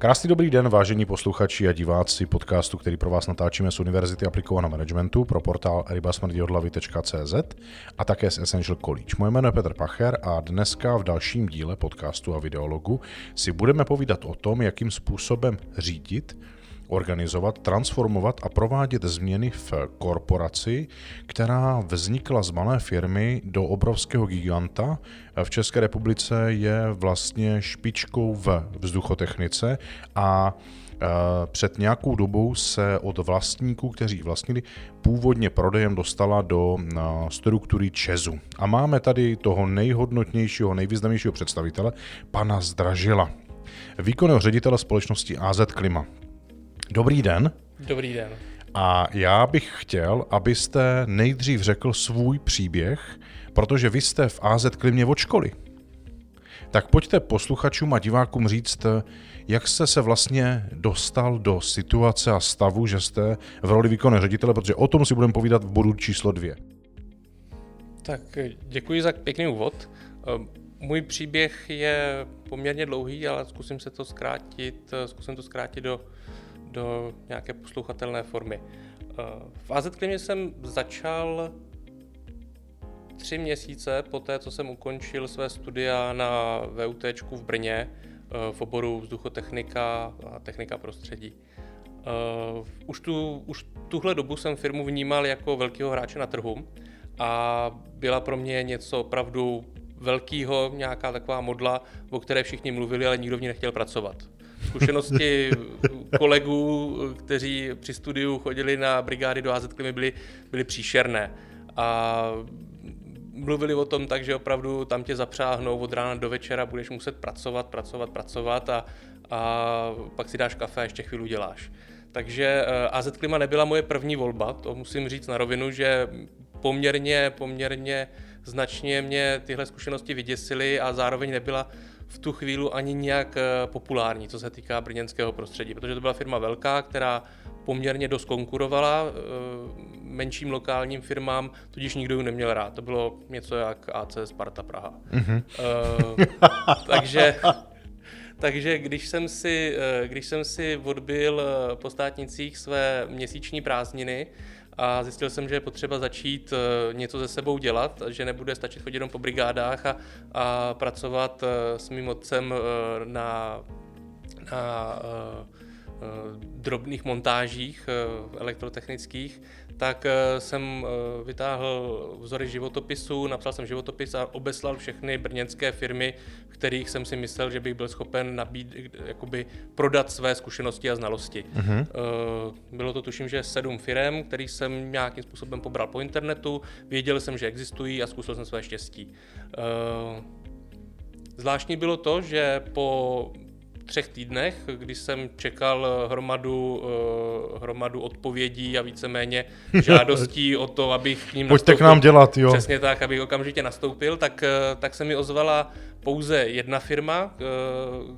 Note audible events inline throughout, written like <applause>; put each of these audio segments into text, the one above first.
Krásný dobrý den, vážení posluchači a diváci podcastu, který pro vás natáčíme z Univerzity aplikovaného managementu pro portál rybasmrdiodlavy.cz a také z Essential College. Moje jméno je Petr Pacher a dneska v dalším díle podcastu a videologu si budeme povídat o tom, jakým způsobem řídit organizovat, transformovat a provádět změny v korporaci, která vznikla z malé firmy do obrovského giganta. V České republice je vlastně špičkou v vzduchotechnice a e, před nějakou dobou se od vlastníků, kteří vlastnili, původně prodejem dostala do e, struktury Česu. A máme tady toho nejhodnotnějšího, nejvýznamnějšího představitele, pana Zdražila, výkonného ředitele společnosti AZ Klima. Dobrý den. Dobrý den. A já bych chtěl, abyste nejdřív řekl svůj příběh, protože vy jste v AZ Klimě od školy. Tak pojďte posluchačům a divákům říct, jak jste se vlastně dostal do situace a stavu, že jste v roli výkonného ředitele, protože o tom si budeme povídat v bodu číslo dvě. Tak děkuji za pěkný úvod. Můj příběh je poměrně dlouhý, ale zkusím se to zkrátit, zkusím to zkrátit do do nějaké poslouchatelné formy. Eh, v AZ Klimě jsem začal tři měsíce po té, co jsem ukončil své studia na VUT v Brně eh, v oboru vzduchotechnika a technika prostředí. Eh, už, tu, už tuhle dobu jsem firmu vnímal jako velkého hráče na trhu a byla pro mě něco opravdu velkého, nějaká taková modla, o které všichni mluvili, ale nikdo v ní nechtěl pracovat. Zkušenosti kolegů, kteří při studiu chodili na brigády do AZ byly, byly příšerné. A mluvili o tom tak, že opravdu tam tě zapřáhnou od rána do večera, budeš muset pracovat, pracovat, pracovat a, a pak si dáš kafe a ještě chvíli děláš. Takže eh, AZ Klima nebyla moje první volba, to musím říct na rovinu, že poměrně, poměrně značně mě tyhle zkušenosti vyděsily a zároveň nebyla v tu chvíli ani nějak eh, populární, co se týká brněnského prostředí, protože to byla firma velká, která poměrně dost konkurovala eh, menším lokálním firmám, tudíž nikdo ji neměl rád. To bylo něco jak AC Sparta Praha. Mm-hmm. takže takže když jsem si, když jsem si odbil po státnicích své měsíční prázdniny, a zjistil jsem, že je potřeba začít eh, něco ze sebou dělat, že nebude stačit chodit jenom po brigádách a, a pracovat eh, s mým otcem eh, na, na drobných montážích elektrotechnických, tak eh, jsem eh, vytáhl vzory životopisu, napsal jsem životopis a obeslal všechny brněnské firmy, kterých jsem si myslel, že bych byl schopen nabít, jakoby prodat své zkušenosti a znalosti. Uh-huh. Bylo to tuším, že sedm firm, který jsem nějakým způsobem pobral po internetu, věděl jsem, že existují a zkusil jsem své štěstí. Zvláštní bylo to, že po třech týdnech, kdy jsem čekal eh, hromadu, eh, hromadu odpovědí a víceméně <laughs> žádostí o to, abych k ním Pojďte nastoupil. k nám dělat, jo. Přesně tak, abych okamžitě nastoupil, tak, eh, tak se mi ozvala pouze jedna firma,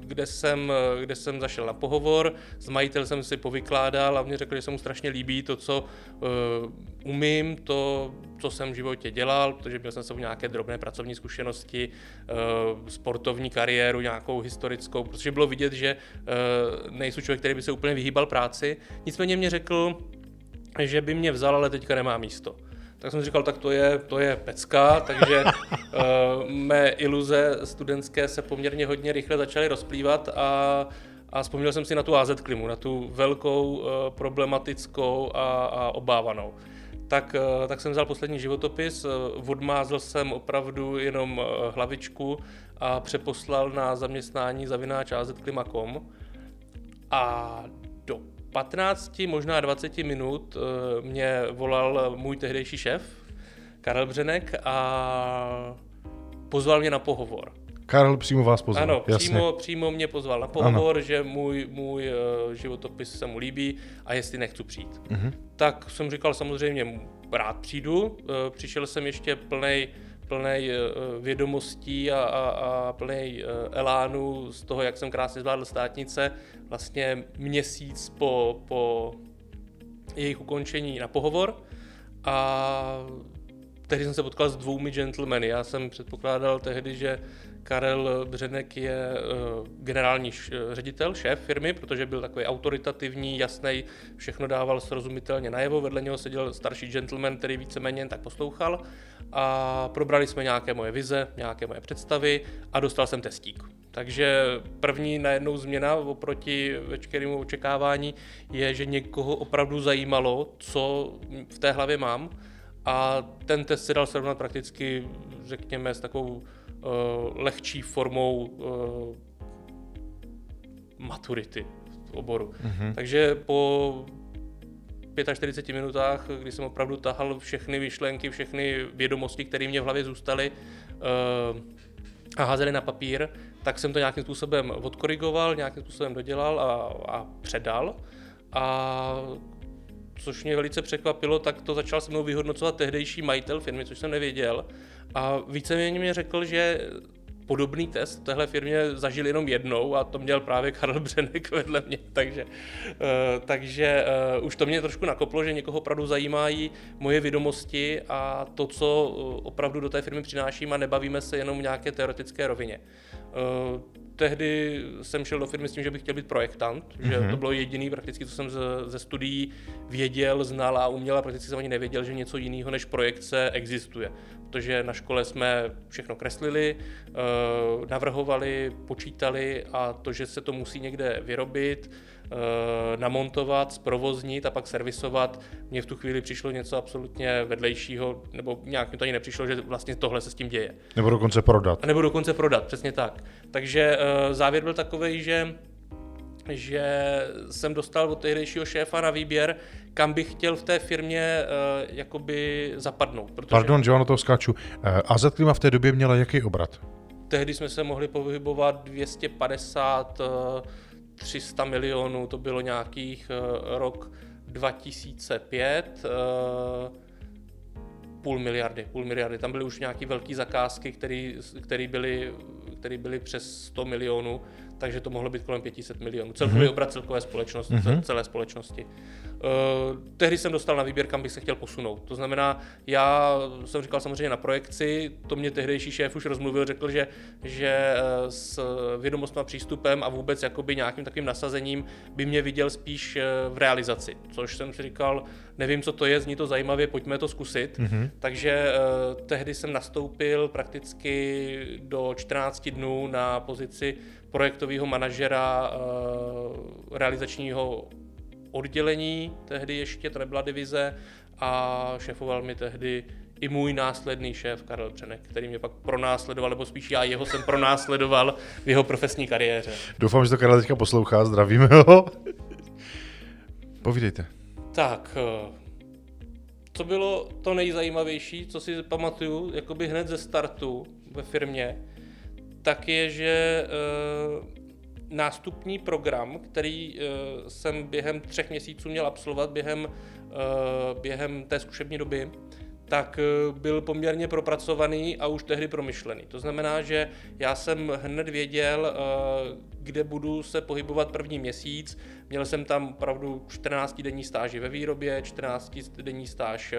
kde jsem, kde jsem zašel na pohovor, s majitelem jsem si povykládal a mě řekl, že se mu strašně líbí to, co umím, to, co jsem v životě dělal, protože měl jsem se v nějaké drobné pracovní zkušenosti, sportovní kariéru, nějakou historickou, protože bylo vidět, že nejsou člověk, který by se úplně vyhýbal práci. Nicméně mě řekl, že by mě vzal, ale teďka nemá místo tak jsem si říkal, tak to je, to je pecka, takže uh, <laughs> mé iluze studentské se poměrně hodně rychle začaly rozplývat a, a vzpomněl jsem si na tu AZ klimu, na tu velkou, uh, problematickou a, a obávanou. Tak, uh, tak jsem vzal poslední životopis, uh, odmázl jsem opravdu jenom uh, hlavičku a přeposlal na zaměstnání zavináč azklima.com a 15, možná 20 minut eh, mě volal můj tehdejší šéf, Karel Břenek, a pozval mě na pohovor. Karel přímo vás pozval. Ano, přímo, přímo mě pozval na pohovor, ano. že můj, můj uh, životopis se mu líbí a jestli nechci přijít. Uh-huh. Tak jsem říkal samozřejmě, rád přijdu. Uh, přišel jsem ještě plnej plný eh, vědomostí a, a, a plný eh, elánu z toho, jak jsem krásně zvládl státnice, vlastně měsíc po, po jejich ukončení na pohovor. A tehdy jsem se potkal s dvoumi gentlemany. Já jsem předpokládal tehdy, že Karel Břenek je uh, generální š- ředitel, šéf firmy, protože byl takový autoritativní, jasný, všechno dával srozumitelně najevo. Vedle něho seděl starší gentleman, který víceméně jen tak poslouchal. A probrali jsme nějaké moje vize, nějaké moje představy a dostal jsem testík. Takže první najednou změna oproti veškerému očekávání je, že někoho opravdu zajímalo, co v té hlavě mám a ten test se dal srovnat prakticky, řekněme, s takovou uh, lehčí formou uh, maturity v oboru. Mm-hmm. Takže po 45 minutách, kdy jsem opravdu tahal všechny myšlenky, všechny vědomosti, které mě v hlavě zůstaly uh, a házely na papír, tak jsem to nějakým způsobem odkorigoval, nějakým způsobem dodělal a, a předal. A což mě velice překvapilo, tak to začal se mnou vyhodnocovat tehdejší majitel firmy, což jsem nevěděl. A víceméně mě řekl, že podobný test v téhle firmě zažil jenom jednou a to měl právě Karel Břenek <laughs> vedle mě, takže, uh, takže uh, už to mě trošku nakoplo, že někoho opravdu zajímají moje vědomosti a to, co opravdu do té firmy přináším a nebavíme se jenom v nějaké teoretické rovině. Uh, tehdy jsem šel do firmy s tím, že bych chtěl být projektant, mm-hmm. že mhm. to bylo jediný prakticky, co jsem ze, ze studií věděl, znal a uměl a prakticky jsem ani nevěděl, že něco jiného než projekce existuje. Protože na škole jsme všechno kreslili, eh, navrhovali, počítali a to, že se to musí někde vyrobit, namontovat, zprovoznit a pak servisovat. Mně v tu chvíli přišlo něco absolutně vedlejšího, nebo nějak mi to ani nepřišlo, že vlastně tohle se s tím děje. Nebo dokonce prodat. A nebo dokonce prodat, přesně tak. Takže uh, závěr byl takový, že že jsem dostal od tehdejšího šéfa na výběr, kam bych chtěl v té firmě uh, jakoby zapadnout. Protože... Pardon, že vám to skáču. Uh, AZ Klima v té době měla jaký obrat? Tehdy jsme se mohli pohybovat 250 uh, 300 milionů, to bylo nějakých uh, rok 2005, uh, eh, půl miliardy, půl miliardy. Tam byly už nějaké velké zakázky, které byly, byly přes 100 milionů, takže to mohlo být kolem 500 milionů. Celkový mm-hmm. obrat celkové společnosti, mm-hmm. celé společnosti. Uh, tehdy jsem dostal na výběr, kam bych se chtěl posunout. To znamená, já jsem říkal samozřejmě na projekci, to mě tehdejší šéf už rozmluvil, řekl, že, že eh, s vědomostním přístupem a vůbec jakoby nějakým takovým nasazením by mě viděl spíš eh, v realizaci. Což jsem si říkal, nevím, co to je, zní to zajímavě, pojďme to zkusit. Mm-hmm. Takže uh, tehdy jsem nastoupil prakticky do 14 dnů na pozici projektového manažera uh, realizačního oddělení, tehdy ještě to nebyla divize, a šéfoval mi tehdy i můj následný šéf Karel Přenek, který mě pak pronásledoval, nebo spíš já jeho jsem pronásledoval v jeho profesní kariéře. Doufám, že to Karel teďka poslouchá, zdravíme ho. <laughs> Povídejte. Tak, eh, co bylo to nejzajímavější, co si pamatuju, jakoby hned ze startu ve firmě, tak je, že uh, nástupní program, který uh, jsem během třech měsíců měl absolvovat během, uh, během té zkušební doby, tak byl poměrně propracovaný a už tehdy promyšlený. To znamená, že já jsem hned věděl, kde budu se pohybovat první měsíc. Měl jsem tam opravdu 14 denní stáži ve výrobě, 14 denní stáž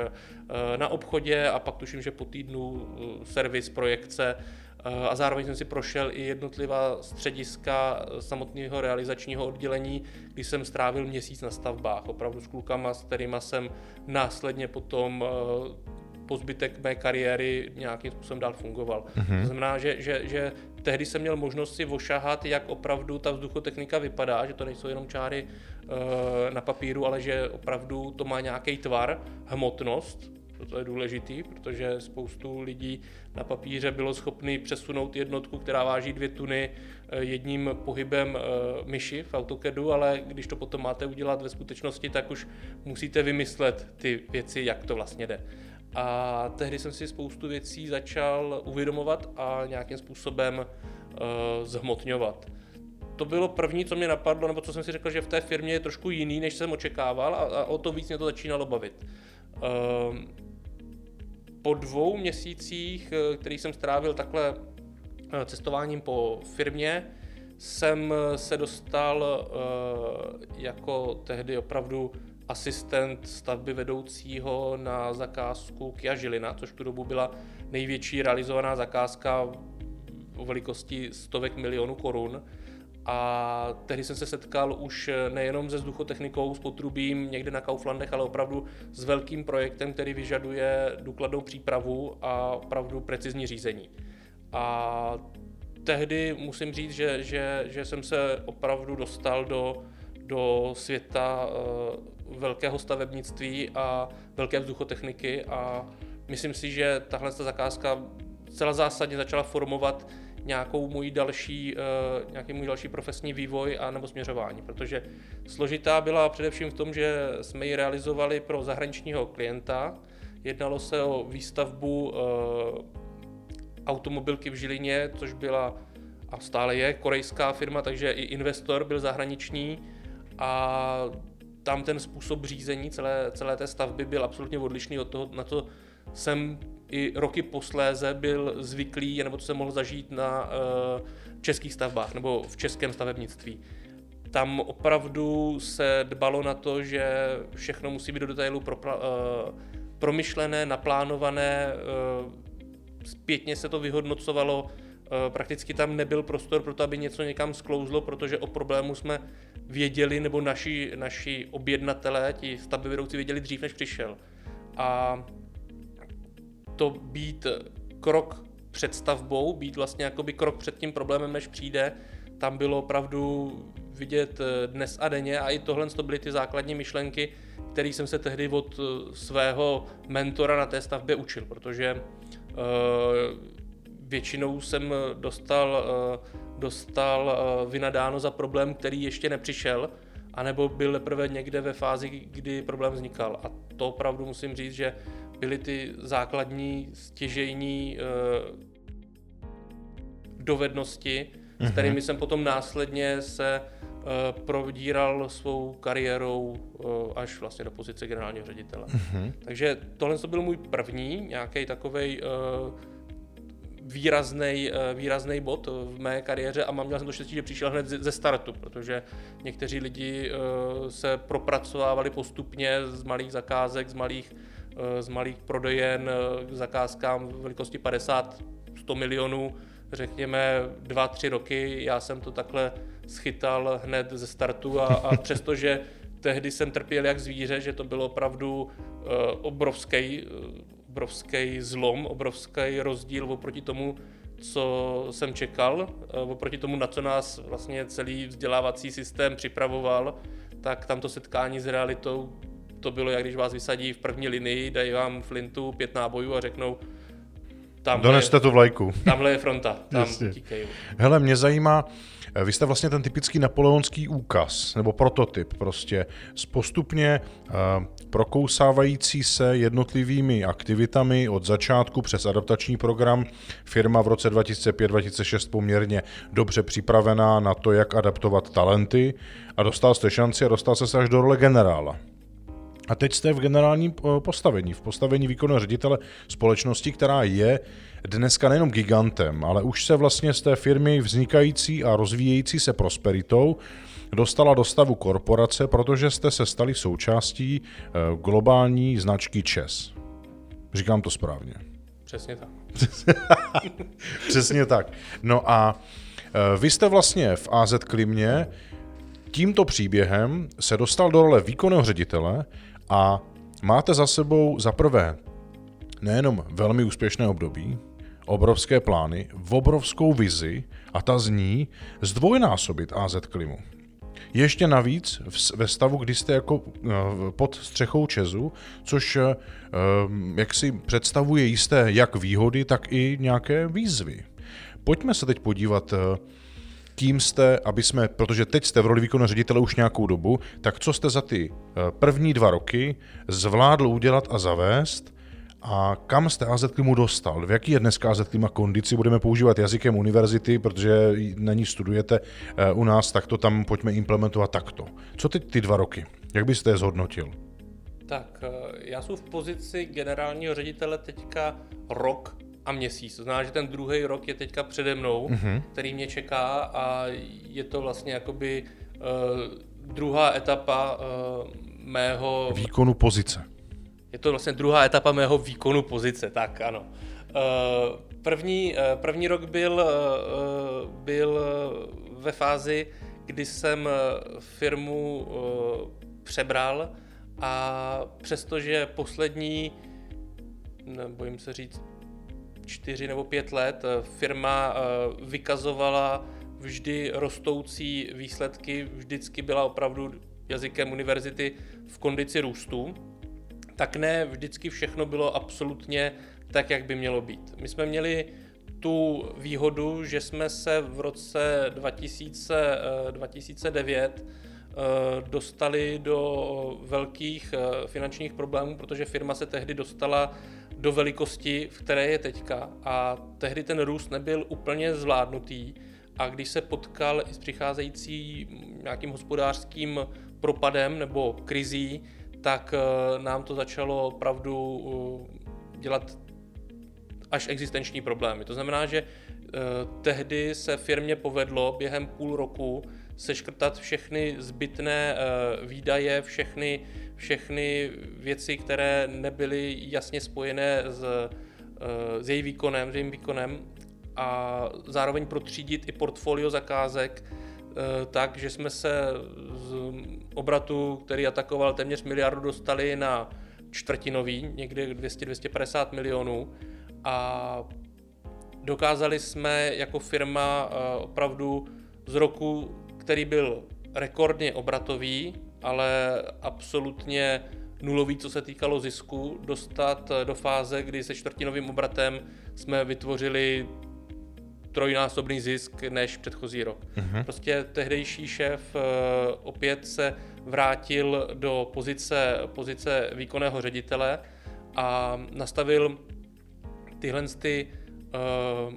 na obchodě a pak tuším, že po týdnu servis, projekce Eh, a zároveň jsem si prošel i jednotlivá střediska samotného realizačního oddělení, kdy jsem strávil měsíc na stavbách, opravdu s klukama, s kterými jsem následně potom eh, po zbytek mé kariéry nějakým způsobem dál fungoval. Mm-hmm. To znamená, že, že, že tehdy jsem měl možnost si ošahat, jak opravdu ta vzduchotechnika vypadá, že to nejsou jenom čáry e, na papíru, ale že opravdu to má nějaký tvar, hmotnost, to je důležitý, protože spoustu lidí na papíře bylo schopný přesunout jednotku, která váží dvě tuny eh, jedním pohybem eh, myši v AutoCADu, ale když to potom máte udělat ve skutečnosti, tak už musíte vymyslet ty věci, jak to vlastně jde. A tehdy jsem si spoustu věcí začal uvědomovat a nějakým způsobem uh, zhmotňovat. To bylo první, co mě napadlo, nebo co jsem si řekl, že v té firmě je trošku jiný, než jsem očekával a, a o to víc mě to začínalo bavit. Uh, po dvou měsících, eh, který jsem strávil takhle eh, cestováním po firmě, jsem eh, se dostal jako tehdy opravdu asistent stavby vedoucího na zakázku Kia Žilina, což tu dobu byla největší realizovaná zakázka o velikosti stovek milionů korun. A tehdy jsem se setkal už nejenom se vzduchotechnikou, s potrubím někde na Kauflandech, ale opravdu s velkým projektem, který vyžaduje důkladnou přípravu a opravdu precizní řízení. A tehdy musím říct, že, že, že jsem se opravdu dostal do, do světa uh, velkého stavebnictví a velké vzduchotechniky a myslím si, že tahle zakázka celá zásadně začala formovat nějakou můj další, uh, nějaký můj další profesní vývoj a nebo směřování, protože složitá byla především v tom, že jsme ji realizovali pro zahraničního klienta. Jednalo se o výstavbu uh, automobilky v Žilině, což byla a stále je korejská firma, takže i investor byl zahraniční a tam ten způsob řízení celé, celé té stavby byl absolutně odlišný od toho, na to jsem i roky posléze byl zvyklý, nebo co jsem mohl zažít na uh, českých stavbách nebo v českém stavebnictví. Tam opravdu se dbalo na to, že všechno musí být do detailu pro, uh, promyšlené, naplánované, uh, zpětně se to vyhodnocovalo, prakticky tam nebyl prostor pro to, aby něco někam sklouzlo, protože o problému jsme věděli, nebo naši, naši objednatelé, ti stavby vedoucí věděli dřív, než přišel. A to být krok před stavbou, být vlastně jakoby krok před tím problémem, než přijde, tam bylo opravdu vidět eh, dnes a denně a i tohle to byly ty základní myšlenky, které jsem se tehdy od eh, svého mentora na té stavbě učil, protože uh, většinou jsem dostal, dostal vynadáno za problém, který ještě nepřišel, anebo byl teprve někde ve fázi, kdy problém vznikal. A to opravdu musím říct, že byly ty základní stěžejní uh, dovednosti, mm-hmm. s mhm. kterými jsem potom následně se uh, prodíral svou kariérou uh, až vlastně do pozice generálního ředitele. Mm-hmm. Takže tohle to byl můj první nějaký takový uh, výrazný, výrazný bod v mé kariéře a mám měl jsem to štěstí, že přišel hned ze startu, protože někteří lidi se propracovávali postupně z malých zakázek, z malých Eh, z malých prodejen eh, k zakázkám velikosti 50-100 milionů, řekněme 2-3 roky. Já jsem to takhle schytal hned ze startu a, a <laughs> přestože tehdy jsem trpěl jak zvíře, že to bylo opravdu uh, obrovský, obrovský zlom, obrovský rozdíl oproti tomu, co jsem čekal, uh, oproti tomu, na co nás vlastně celý vzdělávací systém připravoval, tak tamto setkání s realitou to bylo, jak když vás vysadí v první linii, dají vám flintu, pět nábojů a řeknou, tamhle, Doneste tu vlajku. Tamhle je fronta, tam tíkají. Hele, mě zajímá, vy jste vlastně ten typický napoleonský úkaz, nebo prototyp prostě, s postupně uh, prokousávající se jednotlivými aktivitami od začátku přes adaptační program. Firma v roce 2005-2006 poměrně dobře připravená na to, jak adaptovat talenty a dostal jste šanci a dostal se až do role generála. A teď jste v generálním eh, postavení, v postavení výkonného ředitele společnosti, která je dneska nejenom gigantem, ale už se vlastně z té firmy vznikající a rozvíjející se prosperitou dostala do stavu korporace, protože jste se stali součástí eh, globální značky ČES. Říkám to správně. Přesně tak. <laughs> Přesně tak. No a eh, vy jste vlastně v AZ Klimě tímto příběhem se dostal do role výkonného ředitele a máte za sebou za prvé nejenom velmi úspěšné období, obrovské plány, v obrovskou vizi a ta zní zdvojnásobit AZ Klimu. Ještě navíc ve stavu, kdy jste jako eh, pod střechou Česu, což eh, jak si představuje jisté jak výhody, tak i nějaké výzvy. Pojďme se teď podívat eh, kým jste, aby jsme, protože teď jste v roli výkonného ředitele už nějakou dobu, tak co jste za ty eh, první dva roky zvládl udělat a zavést a kam jste AZ Klimu dostal? V jaký je dneska AZ Klima kondici? Budeme používat jazykem univerzity, protože na ní studujete eh, u nás, tak to tam pojďme implementovat takto. Co teď ty dva roky? Jak byste je zhodnotil? Tak, eh, já jsem v pozici generálního ředitele teďka rok a měsíc. To znamená, že ten druhý rok je teďka přede mnou, mm-hmm. který mě čeká a je to vlastně jakoby uh, druhá etapa uh, mého... Výkonu pozice. Je to vlastně druhá etapa mého výkonu pozice, tak ano. První, první rok byl, byl ve fázi, kdy jsem firmu přebral a přestože poslední, nebojím se říct, čtyři nebo pět let firma vykazovala vždy rostoucí výsledky, vždycky byla opravdu jazykem univerzity v kondici růstu, tak ne vždycky všechno bylo absolutně tak, jak by mělo být. My jsme měli tu výhodu, že jsme se v roce 2000, 2009 eh, eh, dostali do velkých eh, finančních problémů, protože firma se tehdy dostala do velikosti, v které je teďka a tehdy ten růst nebyl úplně zvládnutý a když se potkal s přicházející nějakým hospodářským propadem nebo krizí, tak eh, nám to začalo opravdu eh, dělat až existenční problémy. To znamená, že eh, tehdy se firmě povedlo během půl roku seškrtat všechny zbytné výdaje, všechny, všechny věci, které nebyly jasně spojené s, s její výkonem, s jejím výkonem a zároveň protřídit i portfolio zakázek eh, tak, že jsme se z obratu, který atakoval téměř miliardu, dostali na čtvrtinový, někde 200-250 milionů. A dokázali jsme jako firma eh, opravdu z roku, který byl rekordně obratový, ale absolutně nulový, co se týkalo zisku, dostat do fáze, kdy se čtvrtinovým obratem jsme vytvořili trojnásobný zisk než předchozí rok. Uh-huh. Prostě tehdejší šéf uh, opět se vrátil do pozice, pozice výkonného ředitele a nastavil tyhle, ty, uh,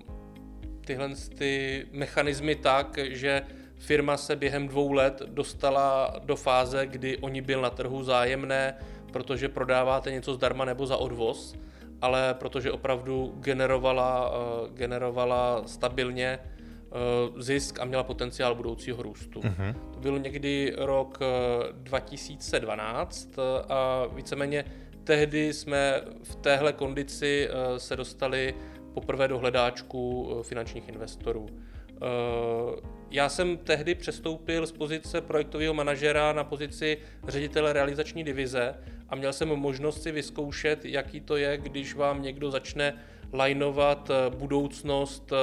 tyhle ty mechanismy tak, že firma se během dvou let dostala do fáze, kdy oni byl na trhu zájemné, protože prodáváte něco zdarma nebo za odvoz ale protože opravdu generovala, uh, generovala stabilně uh, zisk a měla potenciál budoucího růstu. Uh-huh. To byl někdy rok uh, 2012 a víceméně tehdy jsme v téhle kondici se dostali poprvé do hledáčku finančních investorů. Já jsem tehdy přestoupil z pozice projektového manažera na pozici ředitele realizační divize a měl jsem možnost si vyzkoušet, jaký to je, když vám někdo začne lajnovat eh, budoucnost eh,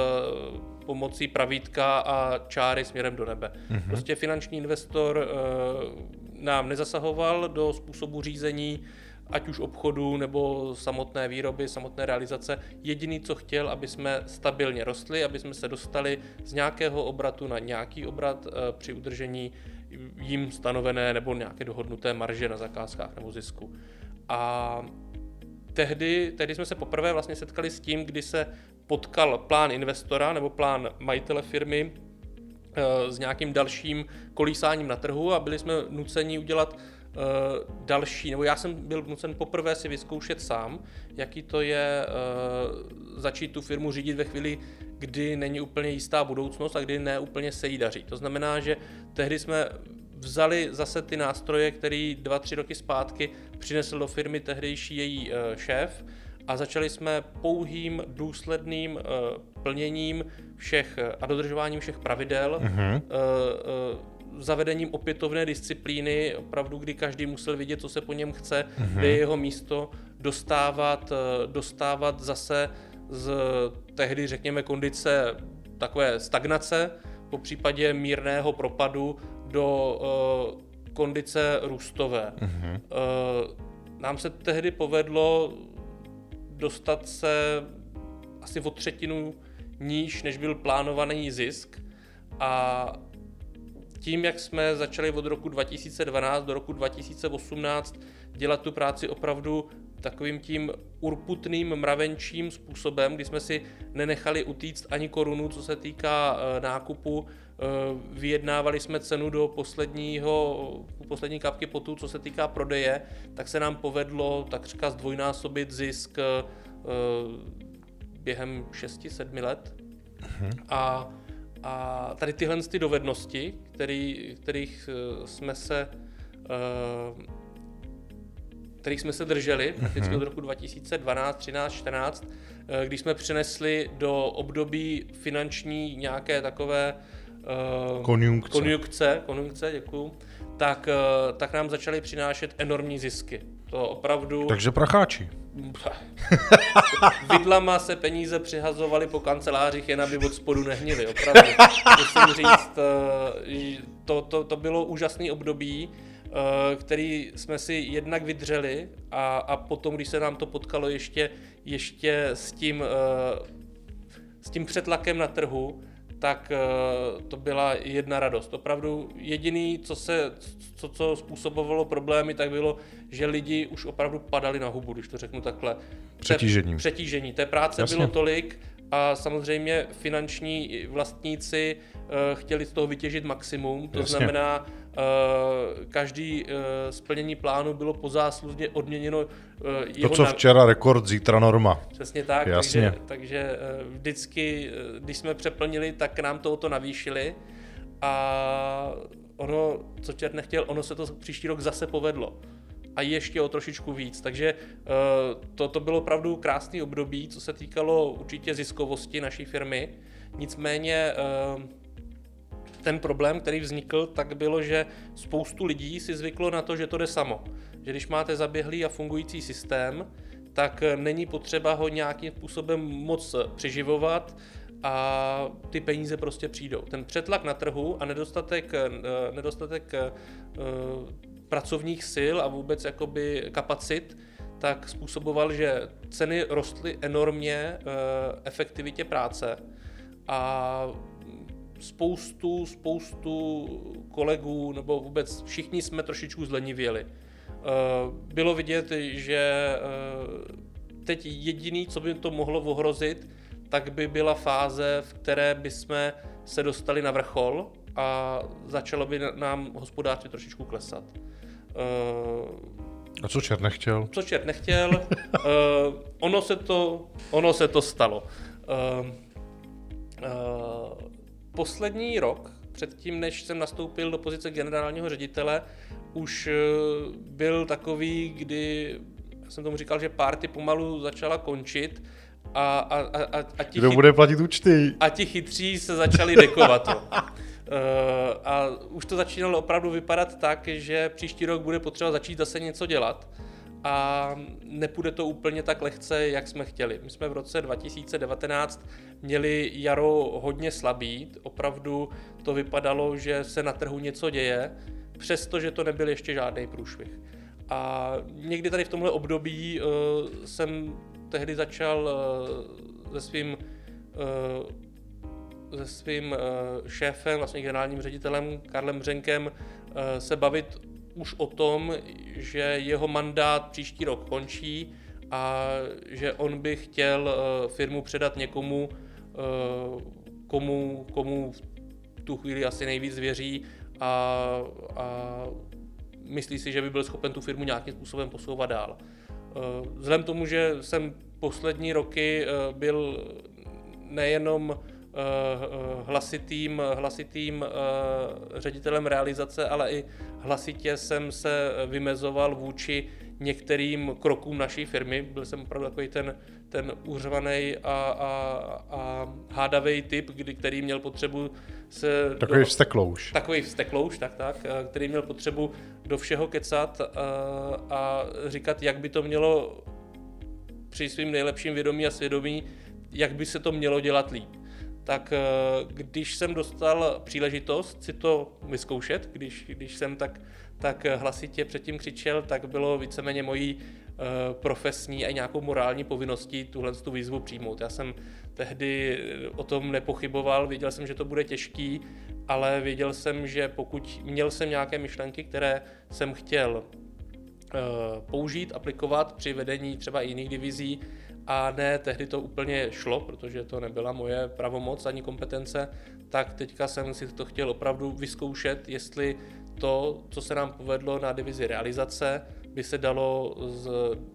pomocí pravítka a čáry směrem do nebe. Mm-hmm. Prostě finanční investor eh, nám nezasahoval do způsobu řízení, ať už obchodu nebo samotné výroby, samotné realizace. Jediný, co chtěl, aby jsme stabilně rostli, aby jsme se dostali z nějakého obratu na nějaký obrat při udržení jim stanovené nebo nějaké dohodnuté marže na zakázkách nebo zisku. A tehdy, tehdy jsme se poprvé vlastně setkali s tím, kdy se potkal plán investora nebo plán majitele firmy eh, s nějakým dalším kolísáním na trhu a byli jsme nuceni udělat eh, další, nebo já jsem byl nucen poprvé si vyzkoušet sám, jaký to je eh, začít tu firmu řídit ve chvíli, kdy není úplně jistá budoucnost a kdy ne úplně se jí daří. To znamená, že tehdy jsme vzali zase ty nástroje, který dva, tři roky zpátky přinesl do firmy tehdejší její eh, šéf a začali jsme pouhým důsledným plněním všech a dodržováním všech pravidel, uh-huh. Zavedením opětovné disciplíny, opravdu, kdy každý musel vidět, co se po něm chce, uh-huh. kde je jeho místo, dostávat, dostávat zase z tehdy, řekněme, kondice takové stagnace, po případě mírného propadu do uh, kondice růstové. Uh-huh. Uh, nám se tehdy povedlo dostat se asi o třetinu níž, než byl plánovaný zisk a tím, jak jsme začali od roku 2012 do roku 2018 dělat tu práci opravdu takovým tím urputným mravenčím způsobem, kdy jsme si nenechali utíct ani korunu, co se týká e, nákupu. E, vyjednávali jsme cenu do posledního, poslední kapky potu, co se týká prodeje, tak se nám povedlo takřka zdvojnásobit zisk e, během 6-7 let. Uh-huh. A, a tady tyhle ty dovednosti, který, kterých jsme se kterých jsme se drželi prakticky mm-hmm. od roku 2012, 13, 14, když jsme přinesli do období finanční nějaké takové uh, konjunkce. konjunkce, konjunkce děkuju, tak, tak nám začaly přinášet enormní zisky. To opravdu... Takže pracháči. <laughs> Vidlama se peníze přihazovaly po kancelářích, jen aby od spodu nehnily, opravdu. Musím říct, uh, to, to, to bylo úžasné období, Eh, který jsme si jednak vydřeli a, a potom, když se nám to potkalo ještě, ještě s, tím, eh, s tím přetlakem na trhu, tak eh, to byla jedna radost. Opravdu jediný, co, se, co, co způsobovalo problémy, tak bylo, že lidi už opravdu padali na hubu, když to řeknu takhle. Přetížení. Přetížení. Té práce Jasně. bylo tolik a samozřejmě finanční vlastníci chtěli z toho vytěžit maximum, to Jasně. znamená, Eh, každý eh, splnění plánu bylo pozáslužně odměněno eh, jeho To, co včera rekord, zítra norma. Přesně tak, Jasně. takže, takže vždycky, když jsme přeplnili, tak nám to o to navýšili a ono, co čert nechtěl, ono se to příští rok zase povedlo a ještě o trošičku víc. Takže to, to bylo opravdu krásný období, co se týkalo určitě ziskovosti naší firmy. Nicméně ten problém, který vznikl, tak bylo, že spoustu lidí si zvyklo na to, že to jde samo. Že když máte zaběhlý a fungující systém, tak není potřeba ho nějakým způsobem moc přiživovat a ty peníze prostě přijdou. Ten přetlak na trhu a nedostatek, eh, nedostatek eh, pracovních sil a vůbec jakoby kapacit, tak způsoboval, že ceny rostly enormně eh, efektivitě práce a spoustu, spoustu kolegů, nebo vůbec všichni jsme trošičku zlenivěli. Eh, bylo vidět, že eh, teď jediný, co by to mohlo ohrozit, tak by byla fáze, v které bychom se dostali na vrchol a začalo by nám hospodářství trošičku klesat. Eh, a co čert nechtěl? Co čert nechtěl, uh, ono, se to, ono se to stalo. Uh, uh, poslední rok, předtím, než jsem nastoupil do pozice generálního ředitele, už eh, byl takový, kdy jsem tomu říkal, že party pomalu začala končit a, a, a, a, ti Kdo chyt... bude platit účty? A ti chytří se začali dekovat. To. Uh, a už to začínalo opravdu vypadat tak, že příští rok bude potřeba začít zase něco dělat a nepůjde to úplně tak lehce, jak jsme chtěli. My jsme v roce 2019 měli jaro hodně slabý, opravdu to vypadalo, že se na trhu něco děje, přestože to nebyl ještě žádný průšvih. A někdy tady v tomhle období uh, jsem tehdy začal uh, se svým uh, se svým uh, šéfem, vlastně generálním ředitelem Karlem Břenkem uh, se bavit už o tom, že jeho mandát příští rok končí a že on by chtěl uh, firmu předat někomu, uh, komu, komu v tu chvíli asi nejvíc věří a, a myslí si, že by byl schopen tu firmu nějakým způsobem posouvat dál. Uh, vzhledem tomu, že jsem poslední roky byl nejenom hlasitým, hlasitým ředitelem realizace, ale i hlasitě jsem se vymezoval vůči některým krokům naší firmy. Byl jsem opravdu takový ten, ten uřvaný a, a, a hádavý typ, kdy, který měl potřebu se... Takový do, vsteklouš. Takový vsteklouš, tak, tak, který měl potřebu do všeho kecat a, a říkat, jak by to mělo při svým nejlepším vědomí a svědomí, jak by se to mělo dělat líp tak eh, když jsem dostal příležitost si to vyzkoušet, když, když jsem tak, tak hlasitě předtím křičel, tak bylo víceméně mojí eh, profesní a nějakou morální povinností tuhle tu výzvu přijmout. Já jsem tehdy o tom nepochyboval, věděl jsem, že to bude těžký, ale věděl jsem, že pokud měl jsem nějaké myšlenky, které jsem chtěl eh, použít, aplikovat při vedení třeba jiných divizí, a ne, tehdy to úplně šlo, protože to nebyla moje pravomoc ani kompetence, tak teďka jsem si to chtěl opravdu vyzkoušet, jestli to, co se nám povedlo na divizi realizace, by se dalo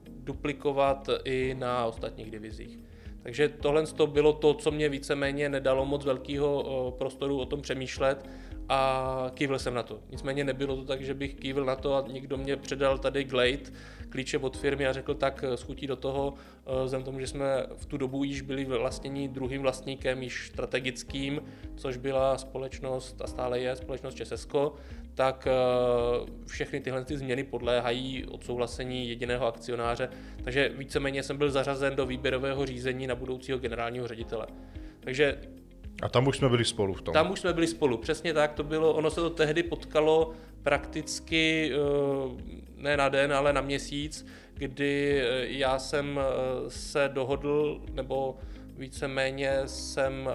duplikovat i na ostatních divizích. Takže tohle to bylo to, co mě víceméně nedalo moc velkého prostoru o tom přemýšlet a kývil jsem na to. Nicméně nebylo to tak, že bych kývil na to a někdo mě předal tady Glade, klíče od firmy a řekl tak, schutí do toho, eh, vzhledem tomu, že jsme v tu dobu již byli vlastnění druhým vlastníkem, již strategickým, což byla společnost a stále je společnost Česko, tak eh, všechny tyhle ty změny podléhají odsouhlasení jediného akcionáře, takže víceméně jsem byl zařazen do výběrového řízení na budoucího generálního ředitele. Takže a tam už jsme byli spolu v tom. Tam už jsme byli spolu, přesně tak to bylo. Ono se to tehdy potkalo prakticky eh, ne na den, ale na měsíc, kdy eh, já jsem eh, se dohodl, nebo víceméně jsem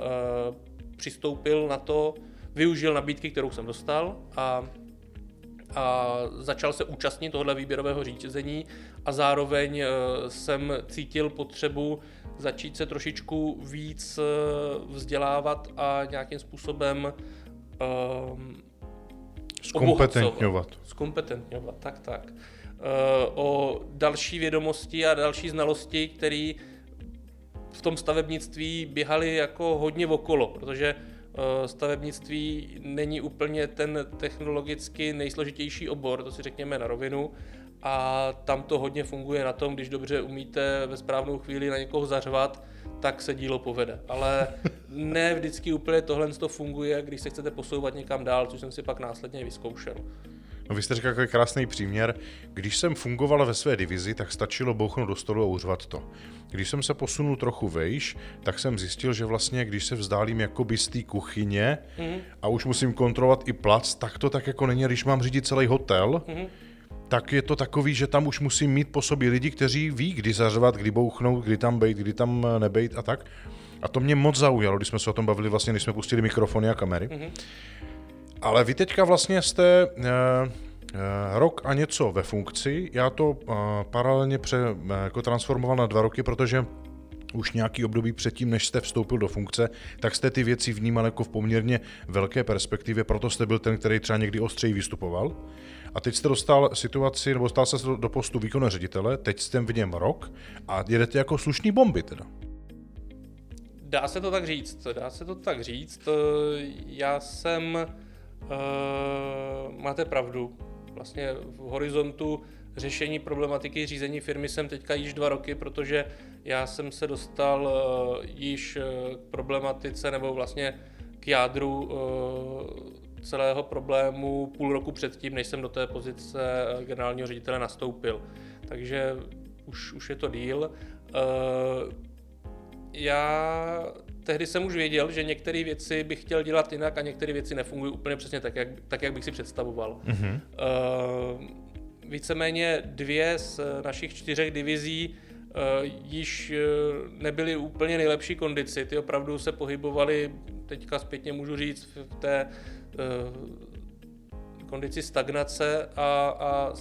přistoupil na to, využil nabídky, kterou jsem dostal a, a začal se účastnit tohohle výběrového řízení a zároveň jsem cítil potřebu začít se trošičku víc eh, vzdělávat a nějakým způsobem um, Zkompetentňovat. Zkompetentňovat, tak, tak. Uh, o další vědomosti a další znalosti, které v tom stavebnictví běhaly jako hodně okolo, protože uh, stavebnictví není úplně ten technologicky nejsložitější obor, to si řekněme na rovinu, a tam to hodně funguje na tom, když dobře umíte ve správnou chvíli na někoho zařvat, tak se dílo povede. Ale ne vždycky úplně tohle to funguje, když se chcete posouvat někam dál, což jsem si pak následně vyzkoušel. No vy jste řekl jako krásný příměr. Když jsem fungoval ve své divizi, tak stačilo bouchnout do stolu a uřvat to. Když jsem se posunul trochu vejš, tak jsem zjistil, že vlastně, když se vzdálím jakoby z té kuchyně mm-hmm. a už musím kontrolovat i plac, tak to tak jako není, když mám řídit celý hotel, mm-hmm tak je to takový, že tam už musím mít po sobě lidi, kteří ví, kdy zařvat, kdy bouchnout, kdy tam bejt, kdy tam eh, nebejt a tak. A to mě moc zaujalo, když jsme se o tom bavili vlastně, když jsme pustili mikrofony a kamery. Mm-hmm. Ale vy teďka vlastně jste uh, uh, rok a něco ve funkci. Já to uh, paralelně pře, uh, jako transformoval na dva roky, protože už nějaký období předtím, než jste vstoupil do funkce, tak jste ty věci vnímal jako v poměrně velké perspektivě, proto jste byl ten, který třeba někdy ostřeji vystupoval. A teď jste dostal situaci, nebo dostal se do postu výkonného ředitele, teď jste v něm rok a jedete jako slušný bomby teda. Dá se to tak říct, dá se to tak říct. Já jsem, uh, máte pravdu, vlastně v horizontu řešení problematiky řízení firmy jsem teďka již dva roky, protože já jsem se dostal uh, již k problematice nebo vlastně k jádru uh, celého problému půl roku předtím, než jsem do té pozice eh, generálního ředitele nastoupil. Takže už, už je to díl. Uh, já tehdy jsem už věděl, že některé věci bych chtěl dělat jinak a některé věci nefungují úplně přesně tak, jak, tak, jak bych si představoval. Mm-hmm. Víceméně dvě z našich čtyřech divizí uh, již nebyly úplně nejlepší kondici. Ty opravdu se pohybovaly, teďka zpětně můžu říct, v té kondici stagnace a, a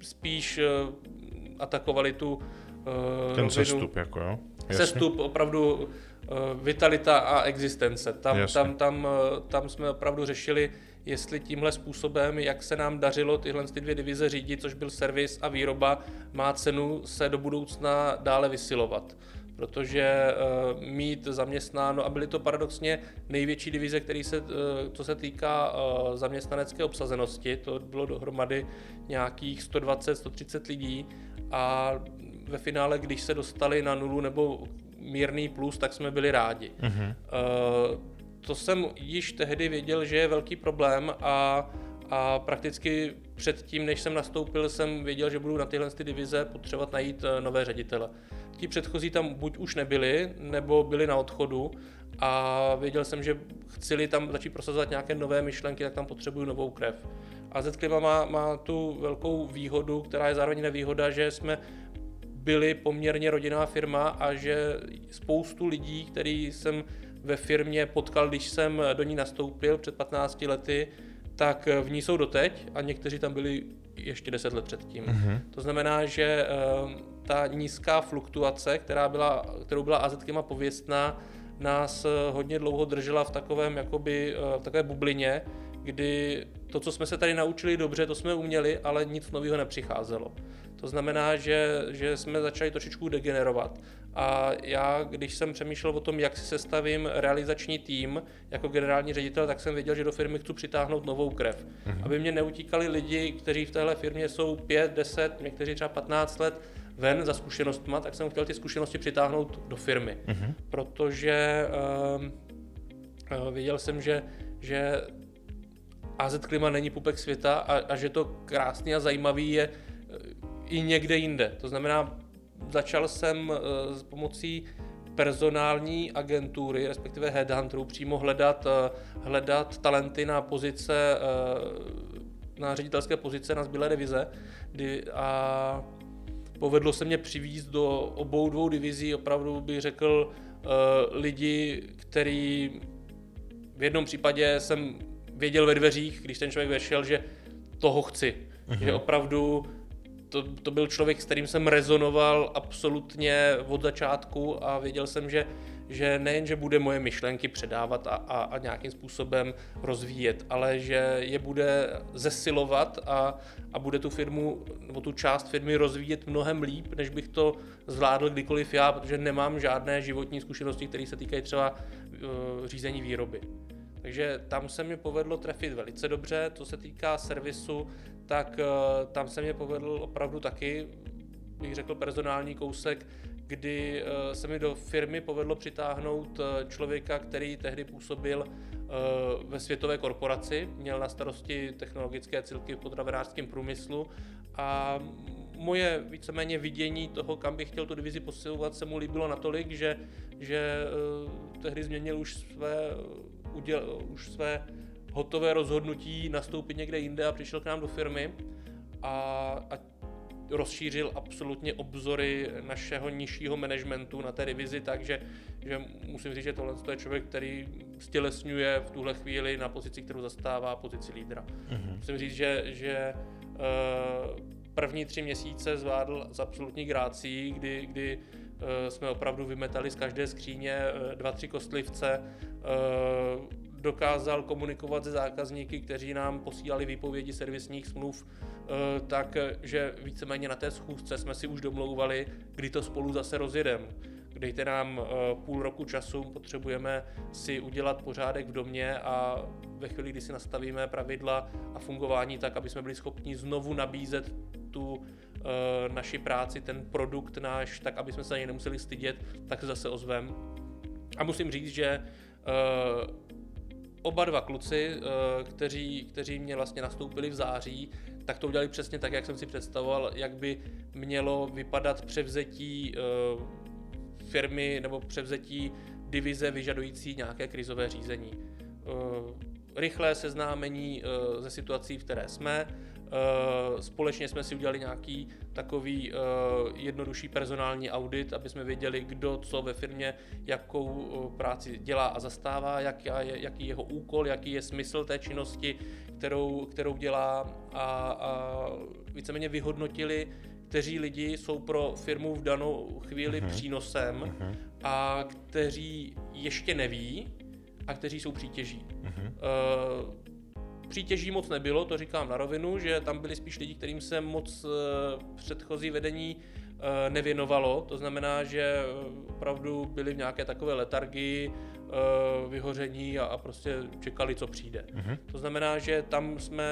spíš uh, atakovali tu uh, Ten rovinu. sestup, jako jo? Jasně. Sestup opravdu vitalita a existence. Tam, tam, tam, tam jsme opravdu řešili, jestli tímhle způsobem, jak se nám dařilo tyhle ty dvě divize řídit, což byl servis a výroba, má cenu se do budoucna dále vysilovat protože uh, mít zaměstnáno, a byly to paradoxně největší divize, který se, uh, co se týká uh, zaměstnanecké obsazenosti, to bylo dohromady nějakých 120-130 lidí a ve finále, když se dostali na nulu nebo mírný plus, tak jsme byli rádi. Uh-huh. Uh, to jsem již tehdy věděl, že je velký problém a a prakticky předtím, než jsem nastoupil, jsem věděl, že budu na tyhle ty divize potřebovat najít nové ředitele. Ti předchozí tam buď už nebyli, nebo byli na odchodu a věděl jsem, že chci tam začít prosazovat nějaké nové myšlenky, tak tam potřebuju novou krev. A Z má, má tu velkou výhodu, která je zároveň nevýhoda, že jsme byli poměrně rodinná firma a že spoustu lidí, který jsem ve firmě potkal, když jsem do ní nastoupil před 15 lety, tak v ní jsou doteď a někteří tam byli ještě 10 let předtím. Mm-hmm. To znamená, že ta nízká fluktuace, která byla, kterou byla AZ pověstná, nás eh, hodně dlouho držela v takovém jakoby, eh, v takové bublině, kdy to, co jsme se tady naučili dobře, to jsme uměli, ale nic nového nepřicházelo. To znamená, že, že jsme začali trošičku degenerovat. A já, když jsem přemýšlel o tom, jak si sestavím realizační tým jako generální ředitel, tak jsem věděl, že do firmy chci přitáhnout novou krev. Mm-hmm. Aby mě neutíkali lidi, kteří v téhle firmě jsou 5, 10, někteří třeba 15 let ven za zkušenostma, tak jsem chtěl ty zkušenosti přitáhnout do firmy. Mm-hmm. Protože uh, uh, věděl jsem, že, že AZ Klima není pupek světa a, a že to krásný a zajímavý je i někde jinde. To znamená, začal jsem eh, s pomocí personální agentury, respektive headhunterů, přímo hledat, eh, hledat talenty na pozice, eh, na ředitelské pozice na zbylé divize a povedlo se mě přivízt do obou dvou divizí, opravdu bych řekl, lidi, který v jednom případě jsem věděl ve dveřích, když ten člověk vešel, že toho chci. Uh-huh. Že opravdu to, to byl člověk, s kterým jsem rezonoval absolutně od začátku a věděl jsem, že, že nejen, že bude moje myšlenky předávat a, a, a nějakým způsobem rozvíjet, ale že je bude zesilovat a, a bude tu firmu nebo tu část firmy rozvíjet mnohem líp, než bych to zvládl kdykoliv já, protože nemám žádné životní zkušenosti, které se týkají třeba uh, řízení výroby. Takže tam se mi povedlo trefit velice dobře. Co se týká servisu, tak uh, tam se mi povedl opravdu taky, bych řekl, personální kousek, kdy uh, se mi do firmy povedlo přitáhnout uh, člověka, který tehdy působil ve světové korporaci, měl na starosti technologické cilky v potravinářském průmyslu a moje víceméně vidění toho, kam bych chtěl tu divizi posilovat, se mu líbilo natolik, že, že tehdy změnil už své uděl, už své hotové rozhodnutí nastoupit někde jinde a přišel k nám do firmy a, a rozšířil absolutně obzory našeho nižšího managementu na té divizi, takže že musím říct, že tohle je člověk, který stělesňuje v tuhle chvíli na pozici, kterou zastává, pozici lídra. Mm-hmm. Musím říct, že, že uh, první tři měsíce zvládl s absolutní grácí, kdy, kdy uh, jsme opravdu vymetali z každé skříně uh, dva, tři kostlivce, Eh, dokázal komunikovat se zákazníky, kteří nám posílali výpovědi servisních smluv, eh, tak, že víceméně na té schůzce jsme si už domlouvali, kdy to spolu zase rozjedeme. Dejte nám eh, půl roku času, potřebujeme si udělat pořádek v domě a ve chvíli, kdy si nastavíme pravidla a fungování tak, aby jsme byli schopni znovu nabízet tu naši práci, ten produkt náš, tak aby jsme se ani nemuseli stydět, tak se zase ozvem. A musím říct, že oba dva kluci, uh, kteří, kteří mě vlastně nastoupili v září, tak to udělali přesně tak, jak jsem si představoval, jak by mělo vypadat převzetí uh, firmy nebo převzetí divize vyžadující nějaké krizové řízení. Rychlé seznámení ze situací, v které jsme, Eh, společně jsme si udělali nějaký takový eh, jednodušší personální audit, aby jsme věděli, kdo co ve firmě, jakou eh, práci dělá a zastává, jak je, jaký je jeho úkol, jaký je smysl té činnosti, kterou, kterou dělá a, a víceméně vyhodnotili, kteří lidi jsou pro firmu v danou chvíli uh-huh. přínosem uh-huh. a kteří ještě neví a kteří jsou přítěží. Uh-huh. Uh, Přítěží moc nebylo, to říkám na rovinu, že tam byli spíš lidi, kterým se moc eh, předchozí vedení eh, nevěnovalo. To znamená, že eh, opravdu byli v nějaké takové letargii, vyhoření a, prostě čekali, co přijde. Mm-hmm. To znamená, že tam jsme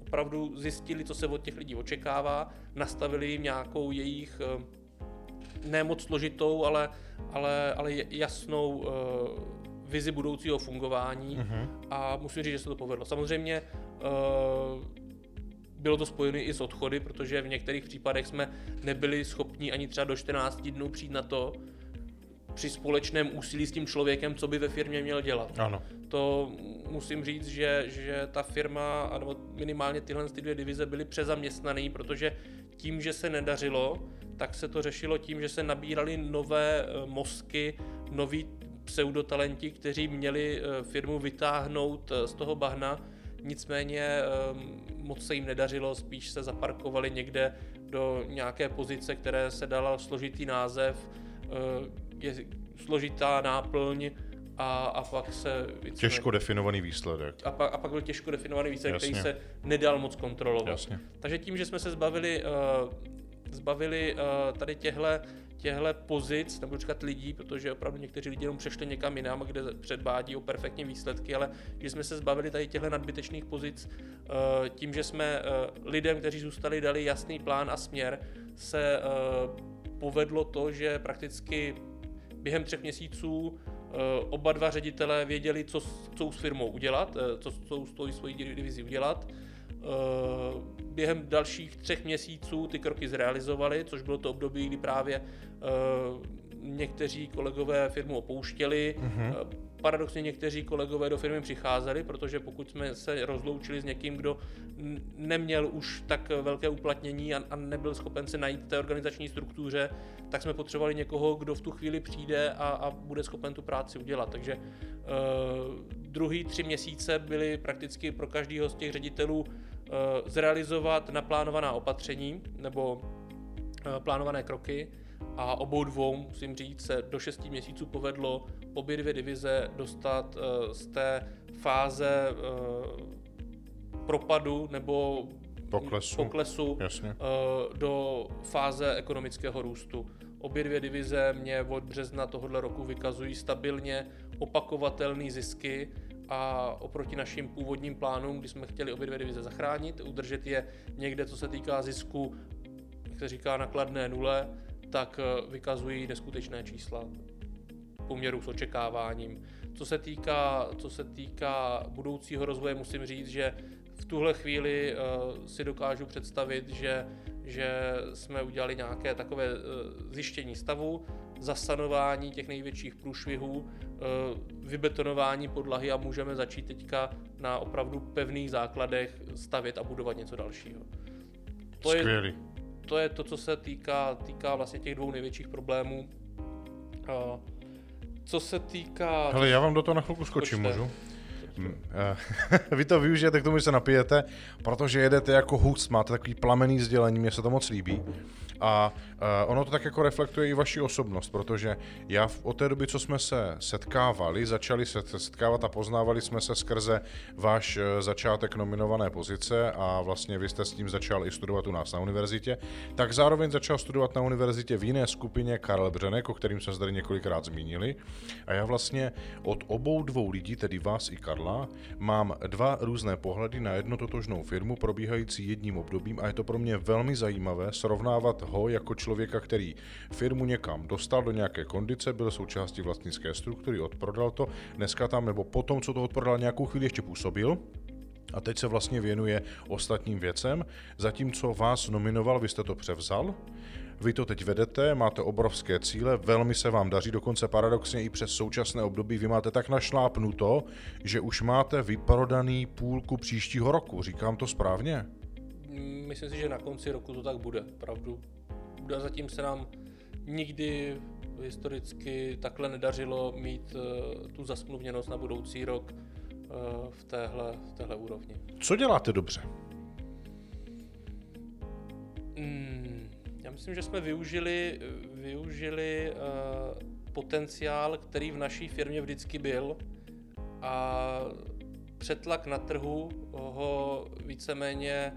opravdu zjistili, co se od těch lidí očekává, nastavili jim nějakou jejich ne moc složitou, ale, ale, ale jasnou vizi budoucího fungování uh-huh. a musím říct, že se to povedlo. Samozřejmě uh, bylo to spojeno i s odchody, protože v některých případech jsme nebyli schopni ani třeba do 14 dnů přijít na to, při společném úsilí s tím člověkem, co by ve firmě měl dělat. Ano. To musím říct, že, že ta firma, nebo minimálně tyhle ty dvě divize byly přezaměstnaný, protože tím, že se nedařilo, tak se to řešilo tím, že se nabírali nové eh, mozky, nový pseudotalenti, kteří měli eh, firmu vytáhnout eh, z toho bahna, nicméně eh, moc se jim nedařilo, spíš se zaparkovali někde do nějaké pozice, které se dala složitý název, je složitá náplň a, a pak se... Těžko definovaný výsledek. A pak, a pak byl těžko definovaný výsledek, Jasně. který se nedal moc kontrolovat. Jasně. Takže tím, že jsme se zbavili, uh, zbavili uh, tady těhle těchto pozic, nebo říkat lidí, protože opravdu někteří lidi jenom přešli někam jinam, kde předvádí o perfektní výsledky, ale že jsme se zbavili tady těchto nadbytečných pozic eh, tím, že jsme lidem, kteří zůstali, dali jasný plán a směr, se povedlo to, že prakticky během třech měsíců Eh, oba dva ředitelé věděli, co, co s firmou udělat, eh, co, co s tou svojí divizi udělat. Eh, během dalších třech měsíců ty kroky zrealizovali, což bylo to období, kdy právě někteří kolegové firmu opouštěli, mm-hmm. Paradoxně někteří kolegové do firmy přicházeli, protože pokud jsme se rozloučili s někým, kdo neměl už tak velké uplatnění a, a nebyl schopen se najít té organizační struktuře, tak jsme potřebovali někoho, kdo v tu chvíli přijde a, a bude schopen tu práci udělat. Takže uh, druhý tři měsíce byly prakticky pro každého z těch ředitelů uh, zrealizovat naplánovaná opatření nebo uh, plánované kroky a obou dvou, musím říct, se do šesti měsíců povedlo obě dvě divize dostat uh, z té fáze uh, propadu nebo poklesu, poklesu Jasně. do fáze ekonomického růstu. Obě dvě divize mě od března tohoto roku vykazují stabilně opakovatelné zisky a oproti našim původním plánům, kdy jsme chtěli obě dvě divize zachránit, udržet je někde, co se týká zisku, jak se říká, nakladné nule, tak eh, vykazují neskutečné čísla poměru s očekáváním. Co se týká, co se týká budoucího rozvoje, musím říct, že v tuhle chvíli uh, si dokážu představit, že že jsme udělali nějaké takové eh, zjištění stavu, zasanování těch největších průšvihů, eh, vybetonování podlahy a můžeme začít teďka na opravdu pevných základech stavět a budovat něco dalšího. To je, to je to, co se týká, týká vlastně těch dvou největších problémů. Co se týká... Hele, já vám do toho na chvilku skočím, můžu? Eh, <laughs> vy to využijete k tomu, že se napijete, protože jedete jako hus, máte takový plamený sdělení, mně se to moc líbí. A uh, ono to tak jako reflektuje i vaši osobnost, protože já od té doby, co jsme se setkávali, začali se setkávat a poznávali jsme se skrze váš uh, začátek nominované pozice a vlastně vy jste s tím začal i studovat u nás na univerzitě, tak zároveň začal studovat na univerzitě v jiné skupině Karel Břenek, o kterým jsme zde několikrát zmínili. A já vlastně od obou dvou lidí, tedy vás i Karla, mám dva různé pohledy na jednu totožnou firmu probíhající jedním obdobím a je to pro mě velmi zajímavé srovnávat ho jako člověka, který firmu někam dostal do nějaké kondice, byl součástí vlastnické struktury, odprodal to, dneska tam nebo potom, co to odprodal, nějakou chvíli ještě působil, a teď se vlastně věnuje ostatním věcem, zatímco vás nominoval, vy jste to převzal, vy to teď vedete, máte obrovské cíle, velmi se vám daří, dokonce paradoxně i přes současné období vy máte tak našlápnuto, že už máte vyprodaný půlku příštího roku. Říkám to správně? Myslím si, že na konci roku to tak bude, pravdu a zatím se nám nikdy historicky takhle nedařilo mít uh, tu zasmluvněnost na budoucí rok uh, v, téhle, v téhle úrovni. Co děláte dobře? Hmm, já myslím, že jsme využili, využili uh, potenciál, který v naší firmě vždycky byl a přetlak na trhu ho víceméně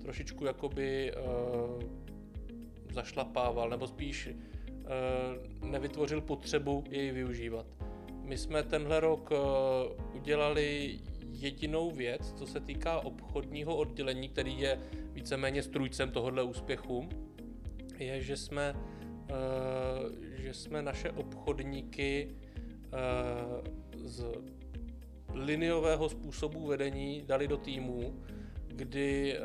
trošičku jakoby uh, zašlapával, nebo spíš e, nevytvořil potřebu jej využívat. My jsme tenhle rok e, udělali jedinou věc, co se týká obchodního oddělení, který je víceméně strujcem tohohle úspěchu, je, že jsme, e, že jsme naše obchodníky z liniového způsobu vedení dali do týmu, kdy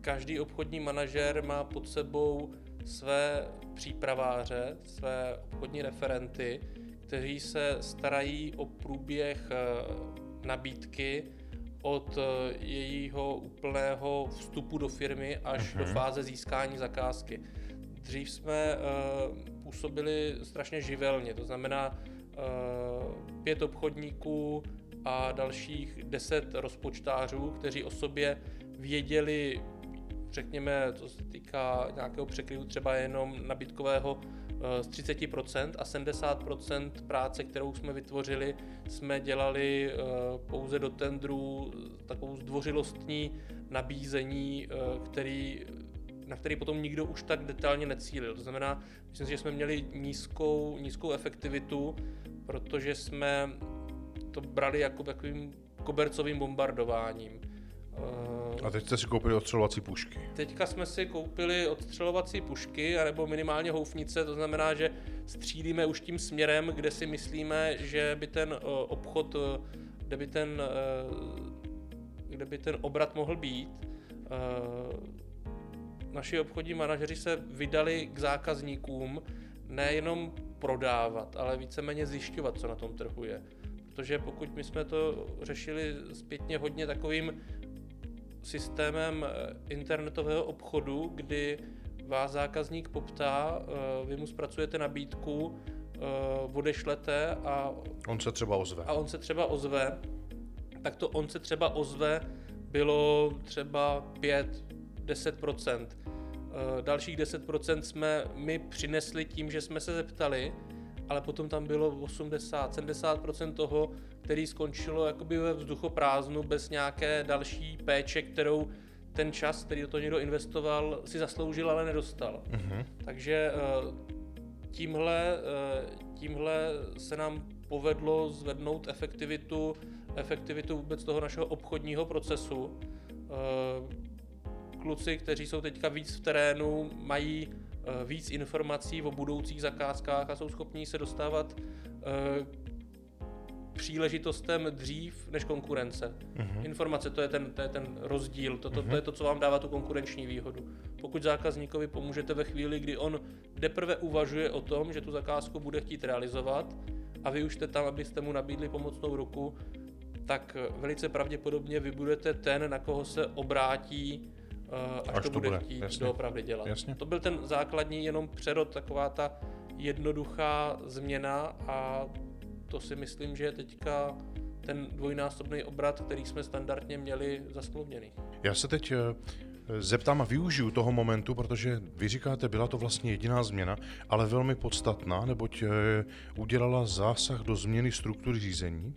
každý obchodní manažer má pod sebou své přípraváře, své obchodní referenty, kteří se starají o průběh eh, nabídky od eh, jejího úplného vstupu do firmy až uh-huh. do mhm. fáze získání zakázky. Dřív jsme uh, působili strašně živelně, to znamená uh, pět obchodníků a dalších deset rozpočtářů, kteří o sobě věděli řekněme, co se týká nějakého překryvu třeba jenom nabídkového z 30% a 70% práce, kterou jsme vytvořili, jsme dělali pouze do tendru takovou zdvořilostní nabízení, který na který potom nikdo už tak detailně necílil. To znamená, myslím si, že jsme měli nízkou, nízkou efektivitu, protože jsme to brali jako takovým kobercovým bombardováním. A teď jste si koupili odstřelovací pušky. Teďka jsme si koupili odstřelovací pušky, anebo minimálně houfnice, to znamená, že střílíme už tím směrem, kde si myslíme, že by ten eh, obchod, eh, kde by ten, eh, kde by ten obrat mohl být naši obchodní manažeři se vydali k zákazníkům nejenom prodávat, ale víceméně zjišťovat, co na tom trhu je. Protože pokud my jsme to řešili zpětně hodně takovým systémem eh, internetového obchodu, kdy vás zákazník poptá, eh, vy mu zpracujete nabídku, eh, odešlete a... On se třeba ozve. A on se třeba ozve, tak to on se třeba ozve bylo třeba 5, 10%. Eh, dalších 10% jsme my přinesli tím, že jsme se zeptali, ale potom tam bylo 80, 70% toho, který skončilo jakoby ve vzduchoprázdnu bez nějaké další péče, kterou ten čas, který do toho někdo investoval, si zasloužil, ale nedostal. Uh-huh. Takže eh, tímhle, eh, tímhle se nám povedlo zvednout efektivitu, efektivitu vůbec toho našeho obchodního procesu kluci, kteří jsou teďka víc v terénu, mají víc informací o budoucích zakázkách a jsou schopní se dostávat uh, příležitostem dřív než konkurence. Uh-huh. Informace, to je ten, to je ten rozdíl, to, to, uh-huh. to je to, co vám dává tu konkurenční výhodu. Pokud zákazníkovi pomůžete ve chvíli, kdy on deprve uvažuje o tom, že tu zakázku bude chtít realizovat a vy už jste tam, abyste mu nabídli pomocnou ruku, tak velice pravděpodobně vy budete ten, na koho se obrátí Eh, až, až to, to bude, bude chtít jasně. doopravdy dělat. Jasně. To byl ten základní jenom přerod, taková ta jednoduchá změna a to si myslím, že je teďka ten dvojnásobný obrat, který jsme standardně měli zasmluvněný. Já se teď eh, zeptám a využiju toho momentu, protože vy říkáte, byla to vlastně jediná změna, ale velmi podstatná, neboť eh, udělala zásah do změny struktury řízení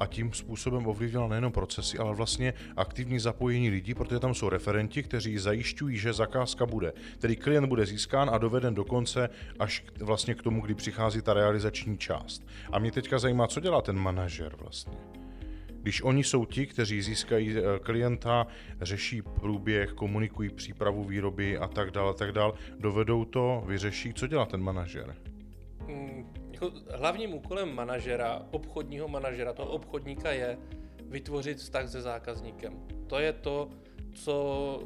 a tím způsobem ovlivnila nejenom procesy, ale vlastně aktivní zapojení lidí, protože tam jsou referenti, kteří zajišťují, že zakázka bude. Tedy klient bude získán a doveden do konce až vlastně k tomu, kdy přichází ta realizační část. A mě teďka zajímá, co dělá ten manažer vlastně. Když oni jsou ti, kteří získají eh, klienta, řeší průběh, komunikují přípravu výroby a tak dále, tak dále, dovedou to, vyřeší, co dělá ten manažer? Mm, jako hlavním úkolem manažera, obchodního manažera, toho obchodníka je vytvořit vztah se zákazníkem. To je to, co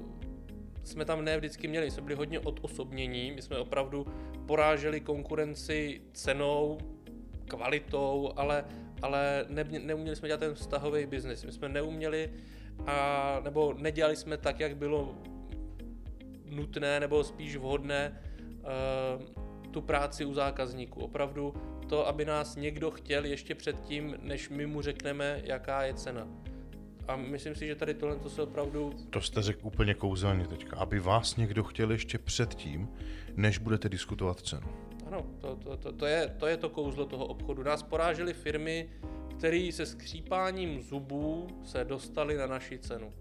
jsme tam ne vždycky měli. Jsme byli hodně odosobnění, my jsme opravdu poráželi konkurenci cenou, kvalitou, ale, ale ne, neuměli jsme dělat ten vztahový biznis. My jsme neuměli a, nebo nedělali jsme tak, jak bylo nutné nebo spíš vhodné uh, tu práci u zákazníků. Opravdu to, aby nás někdo chtěl ještě předtím, než my mu řekneme, jaká je cena. A myslím si, že tady tohle to se opravdu... To jste řekl úplně kouzelně teďka. Aby vás někdo chtěl ještě předtím, než budete diskutovat cenu. Ano, to, to, to, to, je, to je to kouzlo toho obchodu. Nás porážely firmy, které se skřípáním zubů se dostali na naši cenu.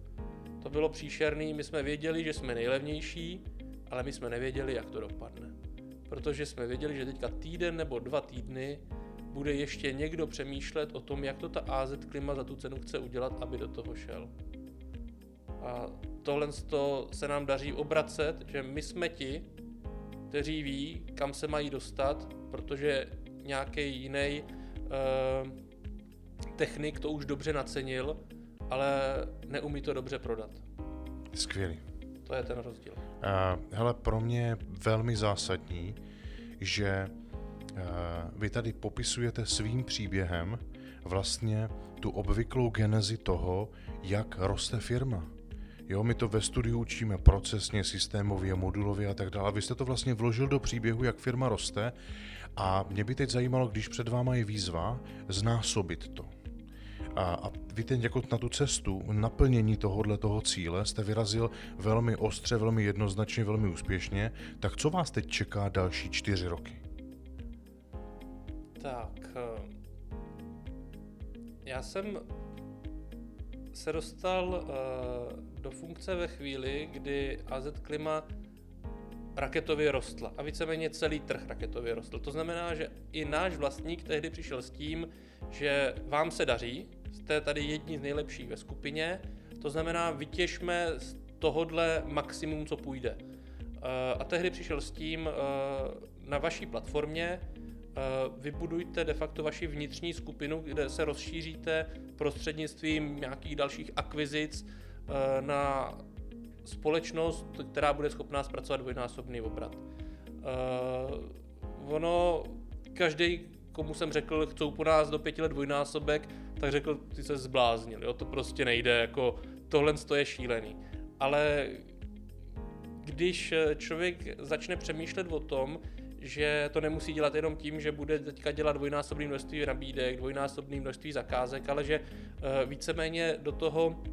To bylo příšerné, my jsme věděli, že jsme nejlevnější, ale my jsme nevěděli, jak to dopadne protože jsme věděli, že teďka týden nebo dva týdny bude ještě někdo přemýšlet o tom, jak to ta AZ Klima za tu cenu chce udělat, aby do toho šel. A tohle se nám daří obracet, že my jsme ti, kteří ví, kam se mají dostat, protože nějaký jiný uh, technik to už dobře nacenil, ale neumí to dobře prodat. Skvělý. To je ten rozdíl. Uh, hele, pro mě je velmi zásadní, že uh, vy tady popisujete svým příběhem vlastně tu obvyklou genezi toho, jak roste firma. Jo, my to ve studiu učíme procesně, systémově, modulově a tak dále. Vy jste to vlastně vložil do příběhu, jak firma roste a mě by teď zajímalo, když před váma je výzva, znásobit to. A, a vy teď jako na tu cestu naplnění tohohle toho cíle jste vyrazil velmi ostře, velmi jednoznačně, velmi úspěšně. Tak co vás teď čeká další čtyři roky? Tak, eh, já jsem se dostal uh, do funkce ve chvíli, kdy AZ Klima raketově rostla a víceméně celý trh raketově rostl. To znamená, že i náš vlastník tehdy přišel s tím, že vám se daří, jste tady jedni z nejlepších ve skupině, to znamená vytěžme z tohodle maximum, co půjde. Uh, a tehdy přišel s tím, uh, na vaší platformě vybudujte de facto vaši vnitřní skupinu, kde se rozšíříte prostřednictvím nějakých dalších akvizic na společnost, která bude schopná zpracovat dvojnásobný obrat. Uh, ono, každý, komu jsem řekl, chcou po nás do pěti let dvojnásobek, tak řekl, ty se zbláznil, jo, to prostě nejde, jako tohle je šílený. Ale když člověk začne přemýšlet o tom, že to nemusí dělat jenom tím, že bude teďka dělat dvojnásobné množství nabídek, dvojnásobné množství zakázek, ale že uh, víceméně do toho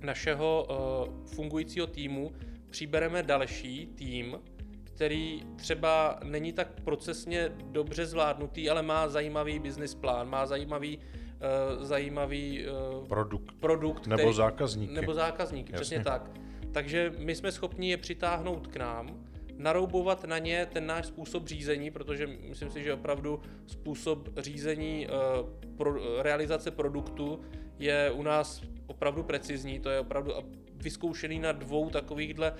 našeho uh, fungujícího týmu přibereme další tým, který třeba není tak procesně dobře zvládnutý, ale má zajímavý business plán, má zajímavý, uh, zajímavý produkt, produkt nebo který, zákazníky. Nebo zákazníky, Jasně. přesně tak. Takže my jsme schopni je přitáhnout k nám, naroubovat na ně ten náš způsob řízení, protože myslím si, že opravdu způsob řízení uh, pro, realizace produktu je u nás opravdu precizní, to je opravdu vyzkoušený na dvou takovýchhle, uh,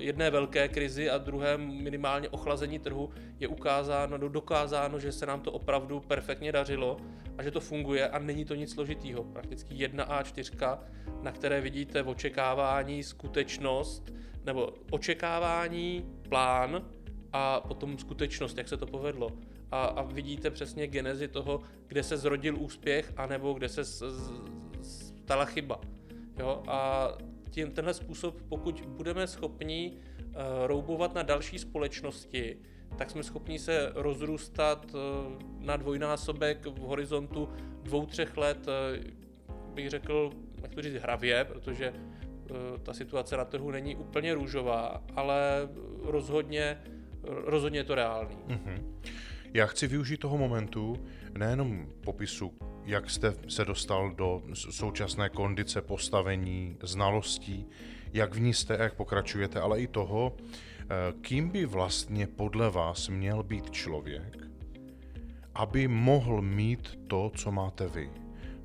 jedné velké krizi a druhém minimálně ochlazení trhu, je ukázáno, dokázáno, že se nám to opravdu perfektně dařilo a že to funguje a není to nic složitýho. Prakticky jedna A4, na které vidíte očekávání, skutečnost, nebo očekávání, plán a potom skutečnost, jak se to povedlo. A, a vidíte přesně genezi toho, kde se zrodil úspěch, anebo kde se z, z, stala chyba. Jo? A tím, tenhle způsob, pokud budeme schopni uh, roubovat na další společnosti, tak jsme schopni se rozrůstat uh, na dvojnásobek v horizontu dvou, třech let, uh, bych řekl, jak to říct, hravě, protože ta situace na trhu není úplně růžová, ale rozhodně, rozhodně je to reálný. Mm-hmm. Já chci využít toho momentu, nejenom popisu, jak jste se dostal do současné kondice, postavení, znalostí, jak v ní jste a jak pokračujete, ale i toho, eh, kým by vlastně podle vás měl být člověk, aby mohl mít to, co máte vy.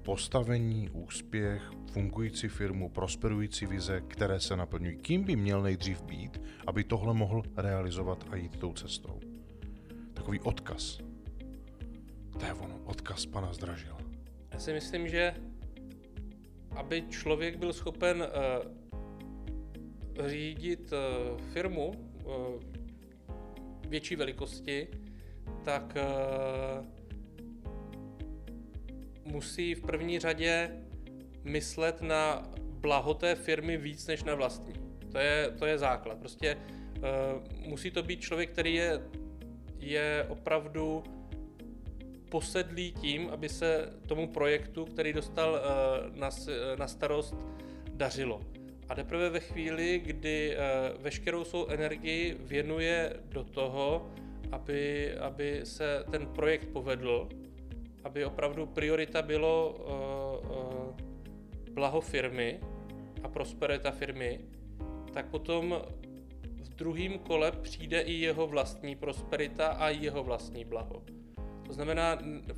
Postavení, úspěch, fungující firmu, prosperující vize, které se naplňují. Kým by měl nejdřív být, aby tohle mohl realizovat a jít tou cestou? Takový odkaz. To je ono, odkaz pana Zdražila. Já si myslím, že aby člověk byl schopen uh, řídit uh, firmu uh, větší velikosti, tak uh, musí v první řadě myslet na blaho té firmy víc než na vlastní. To je, to je základ. Prostě uh, musí to být člověk, který je, je opravdu posedlý tím, aby se tomu projektu, který dostal uh, na, na starost, dařilo. A teprve ve chvíli, kdy uh, veškerou svou energii věnuje do toho, aby, aby se ten projekt povedl, aby opravdu priorita bylo uh, uh, blaho firmy a prosperita firmy, tak potom v druhém kole přijde i jeho vlastní prosperita a jeho vlastní blaho. To znamená,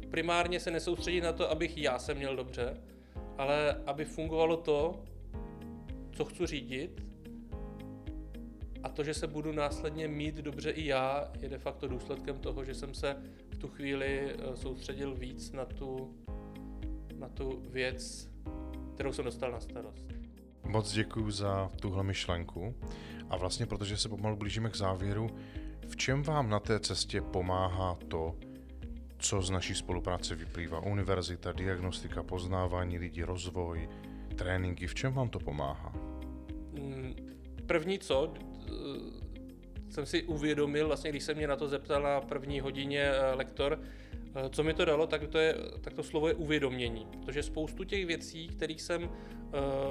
primárně se nesoustředit na to, abych já se měl dobře, ale aby fungovalo to, co chci řídit a to, že se budu následně mít dobře i já, je de facto důsledkem toho, že jsem se tu chvíli eh, soustředil víc na tu, na tu věc, kterou jsem dostal na starost. Moc děkuji za tuhle myšlenku a vlastně protože se pomalu blížíme k závěru, v čem vám na té cestě pomáhá to, co z naší spolupráce vyplývá? Univerzita, diagnostika, poznávání lidí, rozvoj, tréninky, v čem vám to pomáhá? Mm, první co, jsem si uvědomil, vlastně když se mě na to zeptal na první hodině eh, lektor, eh, co mi to dalo, tak to, je, tak to slovo je uvědomění. Protože spoustu těch věcí, kterých jsem eh,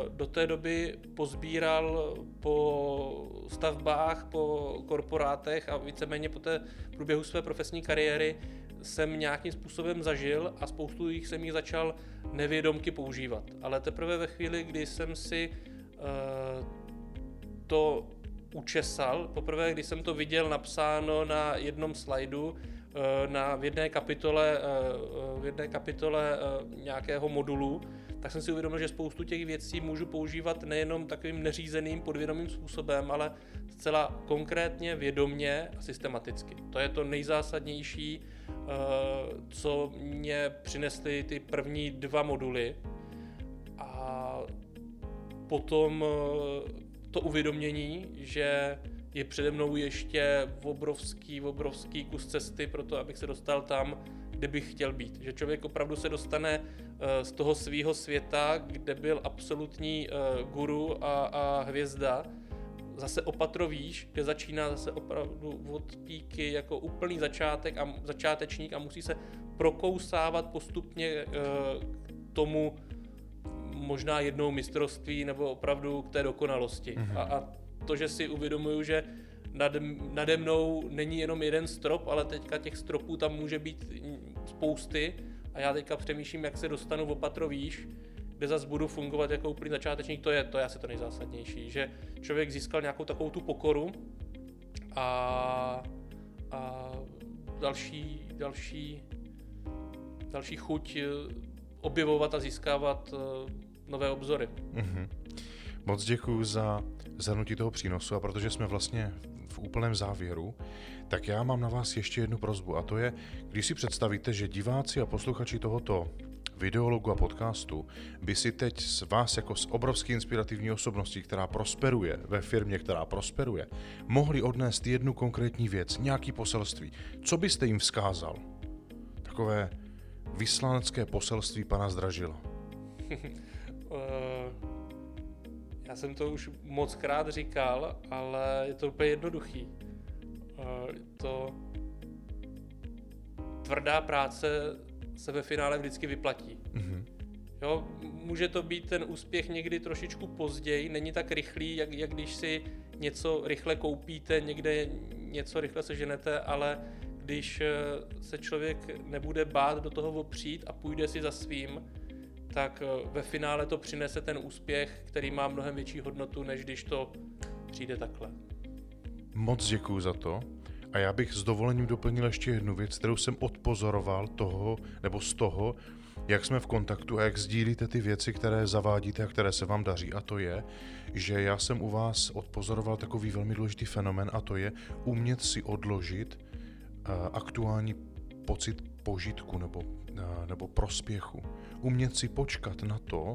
do té doby pozbíral po stavbách, po korporátech a víceméně po té průběhu své profesní kariéry, jsem nějakým způsobem zažil a spoustu jich jsem jich začal nevědomky používat. Ale teprve ve chvíli, kdy jsem si to učesal, poprvé, když jsem to viděl napsáno na jednom slajdu, na, v jedné kapitole, v jedné kapitole nějakého modulu, tak jsem si uvědomil, že spoustu těch věcí můžu používat nejenom takovým neřízeným, podvědomým způsobem, ale zcela konkrétně, vědomně a systematicky. To je to nejzásadnější, eh, co mě přinesly ty první dva moduly. A potom eh, to uvědomění, že je přede mnou ještě obrovský, obrovský kus cesty pro to, abych se dostal tam, kde bych chtěl být. Že člověk opravdu se dostane eh, z toho svého světa, kde byl absolutní eh, guru a, a hvězda, zase opatro výš, kde začíná zase opravdu od píky jako úplný začátek a začátečník a musí se prokousávat postupně eh, k tomu možná jednou mistrovství nebo opravdu k té dokonalosti. Mm-hmm. A, a to, že si uvědomuju, že nad, nade mnou není jenom jeden strop, ale teďka těch stropů tam může být spousty a já teďka přemýšlím, jak se dostanu o patro výš, kde zase budu fungovat jako úplný začátečník, to je, to je asi to nejzásadnější, že člověk získal nějakou takovou tu pokoru a, a další, další, další chuť eh, objevovat a získávat eh, nové obzory. Mm-hmm. Moc děkuji za zhrnutí toho přínosu a protože jsme vlastně v úplném závěru, tak já mám na vás ještě jednu prozbu a to je, když si představíte, že diváci a posluchači tohoto videologu a podcastu by si teď z vás jako z obrovské inspirativní osobnosti, která prosperuje ve firmě, která prosperuje, mohli odnést jednu konkrétní věc, nějaký poselství. Co byste jim vzkázal? Takové vyslanecké poselství pana Zdražila. <laughs> uh já jsem to už moc krát říkal, ale je to úplně jednoduchý. To tvrdá práce se ve finále vždycky vyplatí. Mm-hmm. Jo, může to být ten úspěch někdy trošičku později, není tak rychlý, jak, jak když si něco rychle koupíte, někde něco rychle seženete, ale když eh, se člověk nebude bát do toho opřít a půjde si za svým, tak eh, ve finále to přinese ten úspěch, který má mnohem větší hodnotu, než když to přijde takhle. Moc děkuji za to. A já bych s dovolením doplnil ještě jednu věc, kterou jsem odpozoroval toho, nebo z toho, jak jsme v kontaktu a jak sdílíte ty věci, které zavádíte a které se vám daří. A to je, že já jsem u vás odpozoroval takový velmi důležitý fenomen a to je umět si odložit uh, aktuální pocit požitku nebo, nebo prospěchu. Umět si počkat na to,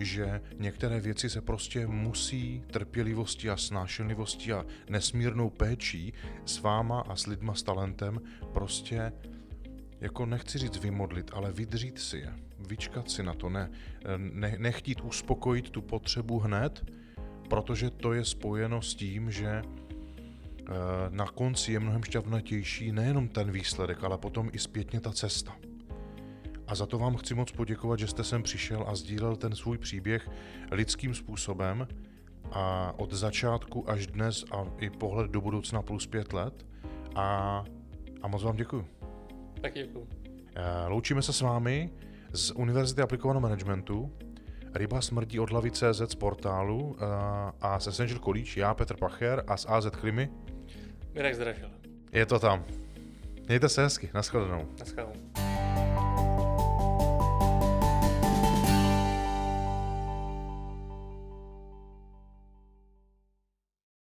že některé věci se prostě musí trpělivostí a snášenlivostí a nesmírnou péčí s váma a s lidma s talentem prostě jako nechci říct vymodlit, ale vydřít si je, vyčkat si na to, ne, ne, nechtít uspokojit tu potřebu hned, protože to je spojeno s tím, že Eh, na konci je mnohem šťavnatější nejenom ten výsledek, ale potom i zpětně ta cesta. A za to vám chci moc poděkovat, že jste sem přišel a sdílel ten svůj příběh lidským způsobem a od začátku až dnes a i pohled do budoucna plus pět let. A, a moc vám děkuji. Tak děkuji. Eh, loučíme se s vámi z Univerzity aplikovaného managementu. Ryba smrdí od hlavy CZ z portálu eh, a z Essential College, já Petr Pacher a z AZ Klimy Mirek Zdražil. Je to tam. Mějte se hezky, nashledanou. Nashledanou.